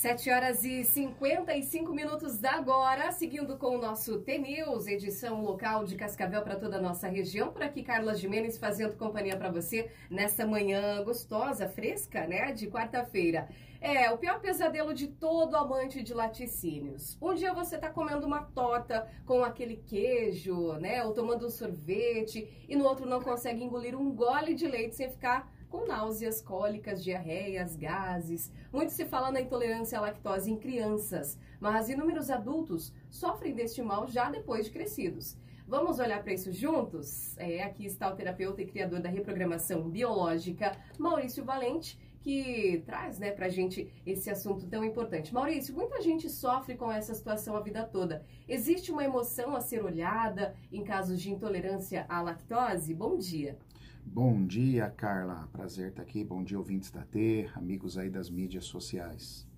7 horas e 55 minutos agora, seguindo com o nosso T-News, edição local de Cascavel para toda a nossa região. Por aqui, Carla Jimenez fazendo companhia para você nesta manhã gostosa, fresca, né, de quarta-feira. É, o pior pesadelo de todo amante de laticínios. Um dia você está comendo uma torta com aquele queijo, né, ou tomando um sorvete, e no outro não consegue engolir um gole de leite sem ficar com náuseas, cólicas, diarreias, gases. Muito se fala na intolerância à lactose em crianças, mas inúmeros adultos sofrem deste mal já depois de crescidos. Vamos olhar para isso juntos? É, aqui está o terapeuta e criador da reprogramação biológica, Maurício Valente, que traz né, para a gente esse assunto tão importante. Maurício, muita gente sofre com essa situação a vida toda. Existe uma emoção a ser olhada em casos de intolerância à lactose? Bom dia. Bom dia, Carla. Prazer estar aqui. Bom dia, ouvintes da T, amigos aí das mídias sociais.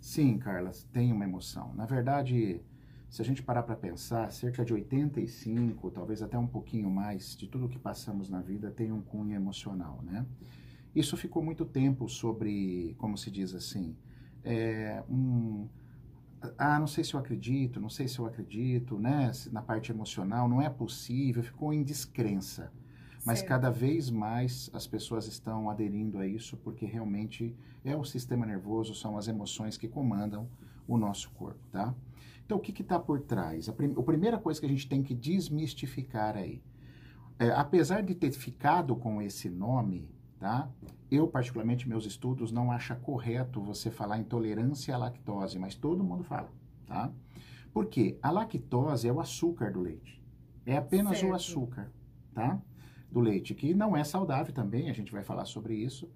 Sim, Carla, tem uma emoção. Na verdade, se a gente parar para pensar, cerca de 85, talvez até um pouquinho mais, de tudo que passamos na vida tem um cunho emocional, né? Isso ficou muito tempo sobre, como se diz assim, é, um, ah, não sei se eu acredito, não sei se eu acredito, né? Na parte emocional, não é possível, ficou em descrença. Mas certo. cada vez mais as pessoas estão aderindo a isso porque realmente é o sistema nervoso, são as emoções que comandam o nosso corpo, tá? Então, o que está por trás? A, prim a, primeira coisa que a gente tem que desmistificar aí, é, apesar de ter ficado com esse nome, tá? Eu, particularmente, meus estudos não acha correto você falar intolerância à lactose, mas todo mundo fala, tá? Por quê? A lactose é o açúcar do leite. É apenas certo. o açúcar, tá? do leite, que não é saudável também, a gente vai falar sobre isso.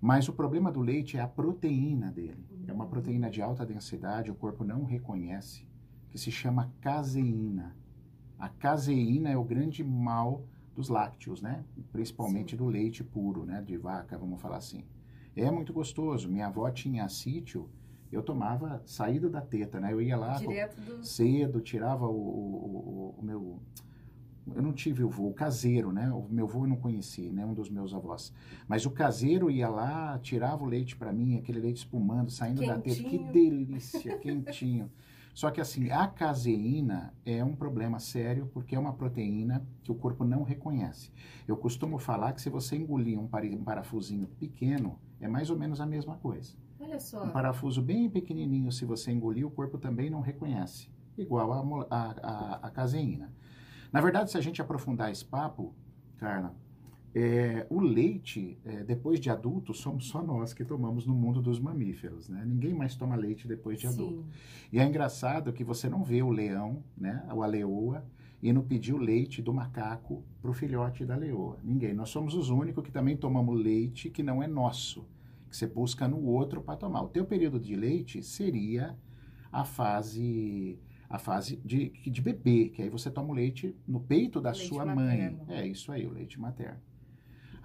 Mas o problema do leite é a proteína dele. É uma proteína de alta densidade, o corpo não reconhece, que se chama caseína. A caseína é o grande mal dos lácteos, né? Principalmente Sim. do leite puro, né? De vaca, vamos falar assim. É muito gostoso. Minha avó tinha sítio, eu tomava saído da teta, né? Eu ia lá do... cedo, tirava o, o, o, o meu eu não tive o vô, o caseiro, né? O meu vô eu não conheci, né? Um dos meus avós. Mas o caseiro ia lá, tirava o leite para mim, aquele leite espumando, saindo quentinho. da teta. Que delícia, quentinho. Só que assim, a caseína é um problema sério porque é uma proteína que o corpo não reconhece. Eu costumo falar que se você engolir um parafusinho pequeno, é mais ou menos a mesma coisa. Olha só. Um parafuso bem pequenininho, se você engolir, o corpo também não reconhece. Igual a, a, a, a caseína. Na verdade, se a gente aprofundar esse papo, Carla, é, o leite, é, depois de adulto, somos só nós que tomamos no mundo dos mamíferos, né? Ninguém mais toma leite depois de Sim. adulto. E é engraçado que você não vê o leão, né, ou a leoa, indo pedir o leite do macaco para o filhote da leoa. Ninguém. Nós somos os únicos que também tomamos leite que não é nosso, que você busca no outro para tomar. O teu período de leite seria a fase a fase de, de bebê, que aí você toma o leite no peito da leite sua materno. mãe. É isso aí, o leite materno.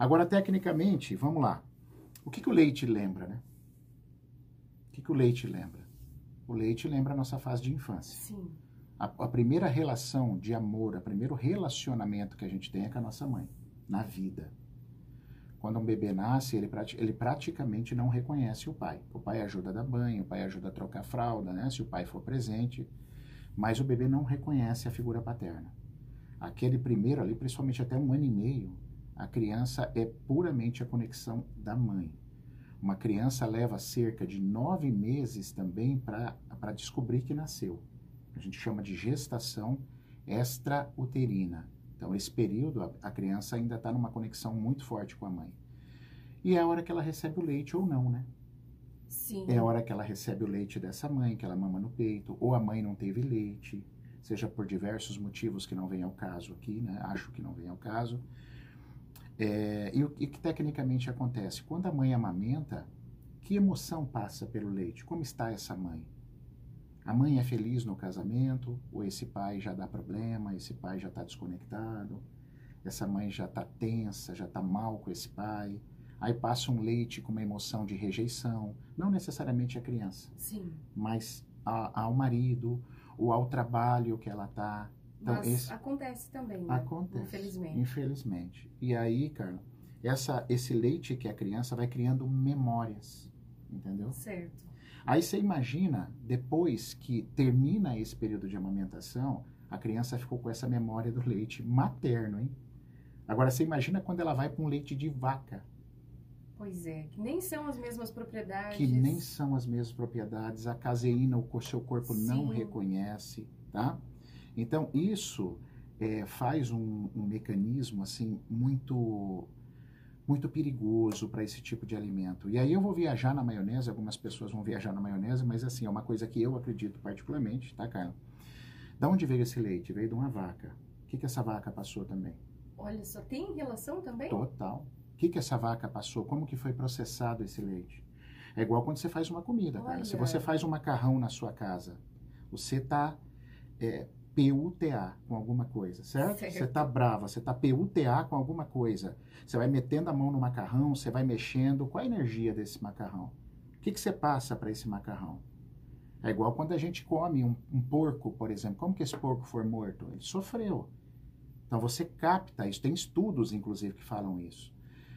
Agora, tecnicamente, vamos lá. O que, que o leite lembra, né? O que, que o leite lembra? O leite lembra a nossa fase de infância. Sim. A, a primeira relação de amor, o primeiro relacionamento que a gente tem é com a nossa mãe, na vida. Quando um bebê nasce, ele, ele praticamente não reconhece o pai. O pai ajuda a dar banho, o pai ajuda a trocar fralda, né? Se o pai for presente mas o bebê não reconhece a figura paterna. Aquele primeiro ali, principalmente até um ano e meio, a criança é puramente a conexão da mãe. Uma criança leva cerca de nove meses também para descobrir que nasceu. A gente chama de gestação extrauterina. Então, esse período, a, a criança ainda está numa conexão muito forte com a mãe. E é a hora que ela recebe o leite ou não, né? Sim. É a hora que ela recebe o leite dessa mãe, que ela mama no peito, ou a mãe não teve leite, seja por diversos motivos que não vem ao caso aqui, né? Acho que não vem ao caso. É, e o que tecnicamente acontece? Quando a mãe amamenta, que emoção passa pelo leite? Como está essa mãe? A mãe é feliz no casamento, ou esse pai já dá problema, esse pai já está desconectado, essa mãe já está tensa, já está mal com esse pai, Aí passa um leite com uma emoção de rejeição, não necessariamente a criança, Sim. mas a, ao marido ou ao trabalho que ela está. Então, mas esse, acontece também, né? Acontece. Infelizmente. Infelizmente. E aí, Carla, essa, esse leite que a criança vai criando memórias, entendeu? Certo. Aí você imagina, depois que termina esse período de amamentação, a criança ficou com essa memória do leite materno, hein? Agora você imagina quando ela vai para um leite de vaca. Pois é, que nem são as mesmas propriedades. Que nem são as mesmas propriedades. A caseína o seu corpo Sim. não reconhece, tá? Então isso é, faz um, um mecanismo assim muito muito perigoso para esse tipo de alimento. E aí eu vou viajar na maionese, algumas pessoas vão viajar na maionese, mas assim, é uma coisa que eu acredito particularmente, tá, Carla? Da onde veio esse leite? Veio de uma vaca. O que, que essa vaca passou também? Olha só, tem relação também? Total. O que, que essa vaca passou? Como que foi processado esse leite? É igual quando você faz uma comida, Olha. cara. Se você faz um macarrão na sua casa, você está é, PUTA com alguma coisa, certo? certo. Você está brava, você está PUTA com alguma coisa. Você vai metendo a mão no macarrão, você vai mexendo. Qual a energia desse macarrão? O que, que você passa para esse macarrão? É igual quando a gente come um, um, porco, por exemplo. Como que esse porco foi morto? Ele sofreu. Então você capta isso. Tem estudos, inclusive, que falam isso.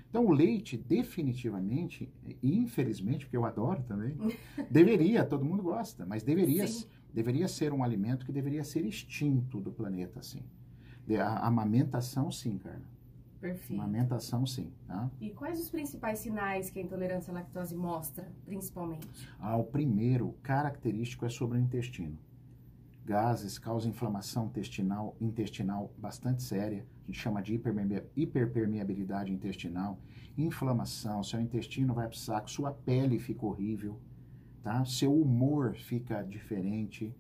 Então o leite, definitivamente, infelizmente, porque eu adoro também, deveria, todo mundo gosta, mas deveria Sim deveria ser um alimento que deveria ser extinto do planeta, assim. A amamentação, sim, Carla. Perfeito. Amamentação, sim. Tá? E quais os principais sinais que a intolerância à lactose mostra, principalmente? Ah, o primeiro característico é sobre o intestino. Gases causam inflamação intestinal, intestinal bastante séria. A gente chama de hiperpermeabilidade intestinal. Inflamação, seu intestino vai para o saco, sua pele fica horrível tá? Seu humor fica diferente.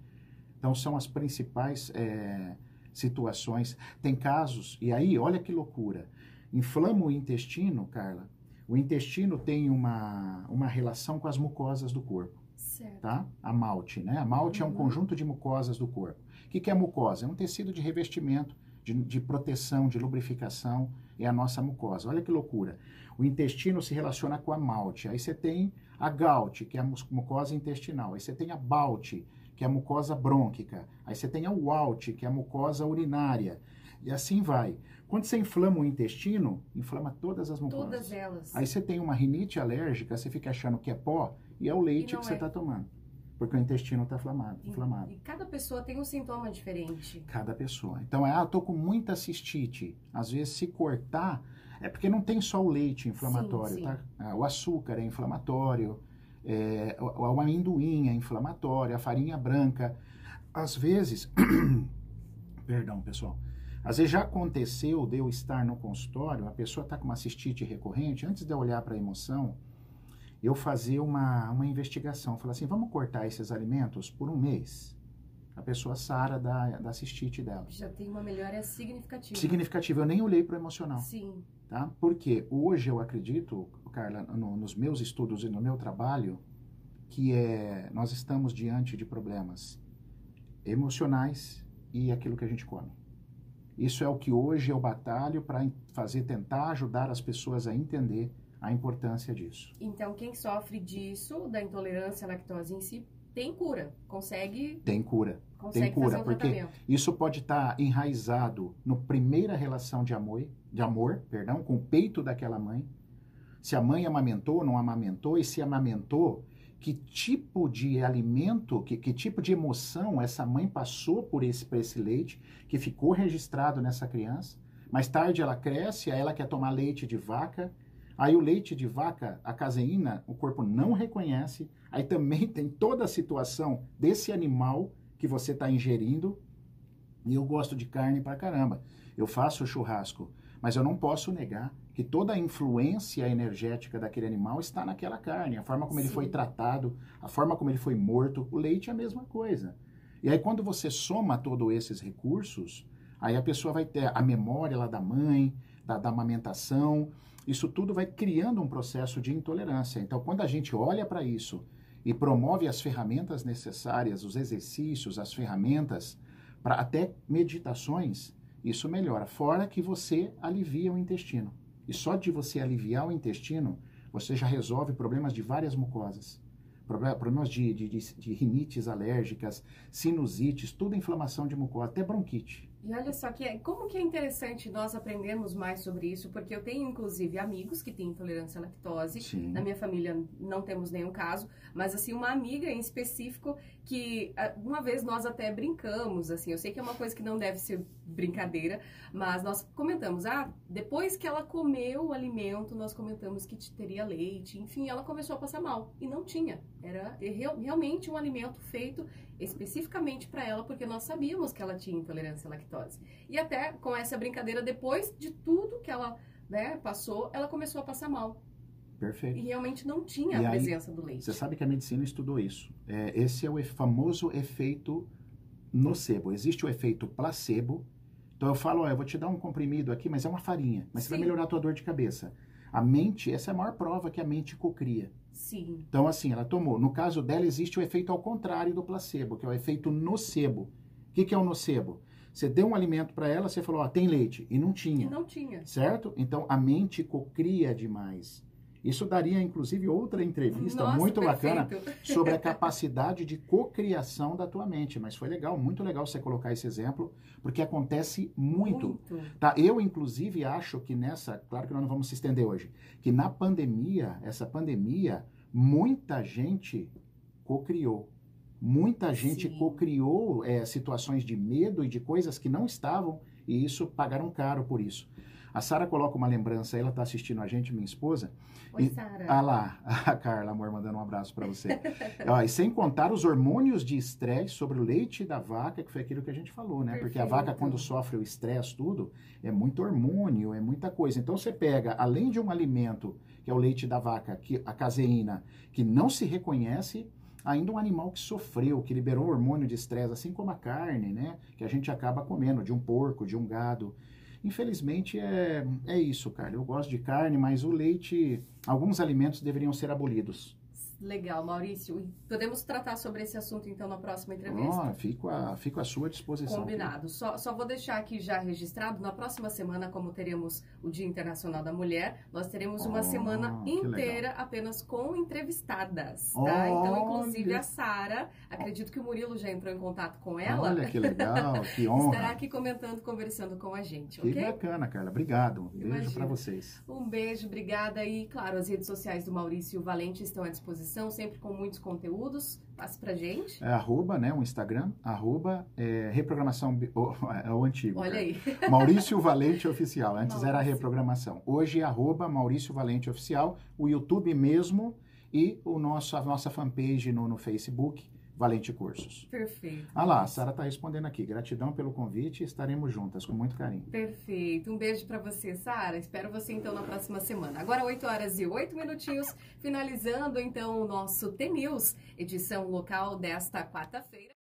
Então são as principais é, situações. Tem casos, e aí, olha que loucura. Inflama o intestino, Carla. O intestino tem uma, uma relação com as mucosas do corpo. Certo. Tá? A malte, né? A malte uhum. é um uhum. conjunto de mucosas do corpo. O que, que é mucosa? É um tecido de revestimento, de, de proteção, de lubrificação. É a nossa mucosa. Olha que loucura. O intestino se relaciona com a malte. Aí você tem a GALT, que é a mucosa intestinal. Aí você tem a BALT, que é a mucosa brônquica. Aí você tem a WALT, que é a mucosa urinária. E assim vai. Quando você inflama o intestino, inflama todas as mucosas. Todas elas. Aí você tem uma rinite alérgica, você fica achando que é pó, e é o leite que é. você está tomando. Porque o intestino está inflamado, e, inflamado. E cada pessoa tem um sintoma diferente. Cada pessoa. Então, é, ah, tô com muita cistite. Às vezes, se cortar, é porque não tem só o leite inflamatório, sim, sim. tá? Ah, o açúcar é inflamatório, é, o, o amendoim é inflamatório, a farinha branca. Às vezes, perdão, pessoal. Às vezes já aconteceu de eu estar no consultório, a pessoa está com uma cistite recorrente, antes de eu olhar para a emoção, eu fazer uma, uma investigação. Falar assim, vamos cortar esses alimentos por um mês. A pessoa sara da, da cistite dela. Já tem uma melhora significativa. Significativa. Eu nem olhei para o emocional. Sim. Tá? Porque hoje eu acredito, Carla, no, nos meus estudos e no meu trabalho, que é, nós estamos diante de problemas emocionais e aquilo que a gente come. Isso é o que hoje eu batalho para fazer, tentar ajudar as pessoas a entender a importância disso. Então, quem sofre disso, da intolerância à lactose em si, tem cura, consegue. Tem cura. Consegue tem cura, um porque tratamento. isso pode estar tá enraizado no primeira relação de amor, de amor, perdão, com o peito daquela mãe. Se a mãe amamentou ou não amamentou, e se amamentou, que tipo de alimento, que, que tipo de emoção essa mãe passou por esse, por esse leite, que ficou registrado nessa criança. Mais tarde ela cresce, aí ela quer tomar leite de vaca, Aí o leite de vaca, a caseína, o corpo não reconhece. Aí também tem toda a situação desse animal que você está ingerindo. E eu gosto de carne pra caramba. Eu faço churrasco, mas eu não posso negar que toda a influência energética daquele animal está naquela carne, a forma como Sim. ele foi tratado, a forma como ele foi morto. O leite é a mesma coisa. E aí quando você soma todos esses recursos, aí a pessoa vai ter a memória lá da mãe, da, da amamentação, isso tudo vai criando um processo de intolerância. Então, quando a gente olha para isso e promove as ferramentas necessárias, os exercícios, as ferramentas, para até meditações, isso melhora. Fora que você alivia o intestino. E só de você aliviar o intestino, você já resolve problemas de várias mucosas. Problemas de, de, de, de rinites alérgicas, sinusites, tudo inflamação de mucosa, até bronquite. E olha só que é, como que é interessante nós aprendermos mais sobre isso, porque eu tenho inclusive amigos que têm intolerância à lactose. Sim. Na minha família não temos nenhum caso, mas assim uma amiga em específico que ah, uma vez nós até brincamos, assim, eu sei que é uma coisa que não deve ser brincadeira, mas nós comentamos, ah, depois que ela comeu o alimento, nós comentamos que teria leite, enfim, ela começou a passar mal e não tinha. Era realmente um alimento feito especificamente para ela, porque nós sabíamos que ela tinha intolerância à lactose. E até com essa brincadeira, depois de tudo que ela né, passou, ela começou a passar mal. Perfeito. E realmente não tinha E a aí, presença do leite. Você sabe que a medicina estudou isso. É, esse é o famoso efeito nocebo. Existe o efeito placebo. Então eu falo, ó, eu vou te dar um comprimido aqui, mas é uma farinha. Mas você vai Sim. melhorar a tua dor de cabeça. A mente, essa é a maior prova que a mente cocria. Sim. Então, assim, ela tomou. No caso dela, existe o efeito ao contrário do placebo, que é o efeito nocebo. O que, que é o nocebo? Você deu um alimento para ela, você falou, ó, tem leite, e não tinha. não tinha. Certo? Então, a mente cocria demais. Isso daria, inclusive, outra entrevista Nossa, muito bacana perfeito. sobre a capacidade de cocriação da tua mente. Mas foi legal, muito legal você colocar esse exemplo, porque acontece muito. Tá? Eu, inclusive, acho que nessa, claro que nós não vamos se estender hoje, que na pandemia, essa pandemia, muita gente cocriou. Muita gente cocriou é, situações de medo e de coisas que não estavam, e isso pagaram caro por isso. A Sara coloca uma lembrança, ela está assistindo a gente, minha esposa. Oi, Sara. Ah lá, a Carla, amor, mandando um abraço para você. Ó, e sem contar os hormônios de estresse sobre o leite da vaca, que foi aquilo que a gente falou, né? Porque a Perfeito. vaca, quando sofre o estresse, tudo, é muito hormônio, é muita coisa. Então você pega, além de um alimento, que é o leite da vaca, que, a caseína, que não se reconhece, ainda um animal que sofreu, que liberou hormônio de estresse, assim como a carne, né? Que a gente acaba comendo, de um porco, de um gado. Infelizmente é, é isso, cara. Eu gosto de carne, mas o leite, alguns alimentos deveriam ser abolidos. Legal, Maurício. Podemos tratar sobre esse assunto então na próxima entrevista? Ó, fico, a, fico à sua disposição. Combinado. Só, só vou deixar aqui já registrado. Na próxima semana, como teremos o Dia Internacional da Mulher, nós teremos uma Oh, semana inteira apenas com entrevistadas. Tá? Olha! Então, inclusive a Sara, acredito que o Murilo já entrou em contato com ela. Olha que legal, que Estará honra. aqui comentando, conversando com a gente, Que bacana, Carla. Obrigado. Um beijo para vocês. Um beijo, obrigada. E, claro, as redes sociais do Maurício Valente estão à disposição, sempre com muitos conteúdos. Passe pra gente. É arroba, né? O Instagram, arroba é, reprogramação. bi- o- É o antigo. Olha cara. aí. Maurício Valente Oficial. Antes era Maurício. reprogramação. Hoje é arroba Maurício Valente Oficial, o YouTube mesmo e o nosso, a nossa fanpage no, no Facebook, Valente Cursos. Perfeito. Ah lá, a Sara está respondendo aqui. Gratidão pelo convite e estaremos juntas, com muito carinho. Perfeito. Um beijo pra você, Sara. Espero você então na próxima semana. Agora 8 horas e 8 minutinhos, finalizando então o nosso T-News, edição local desta quarta-feira.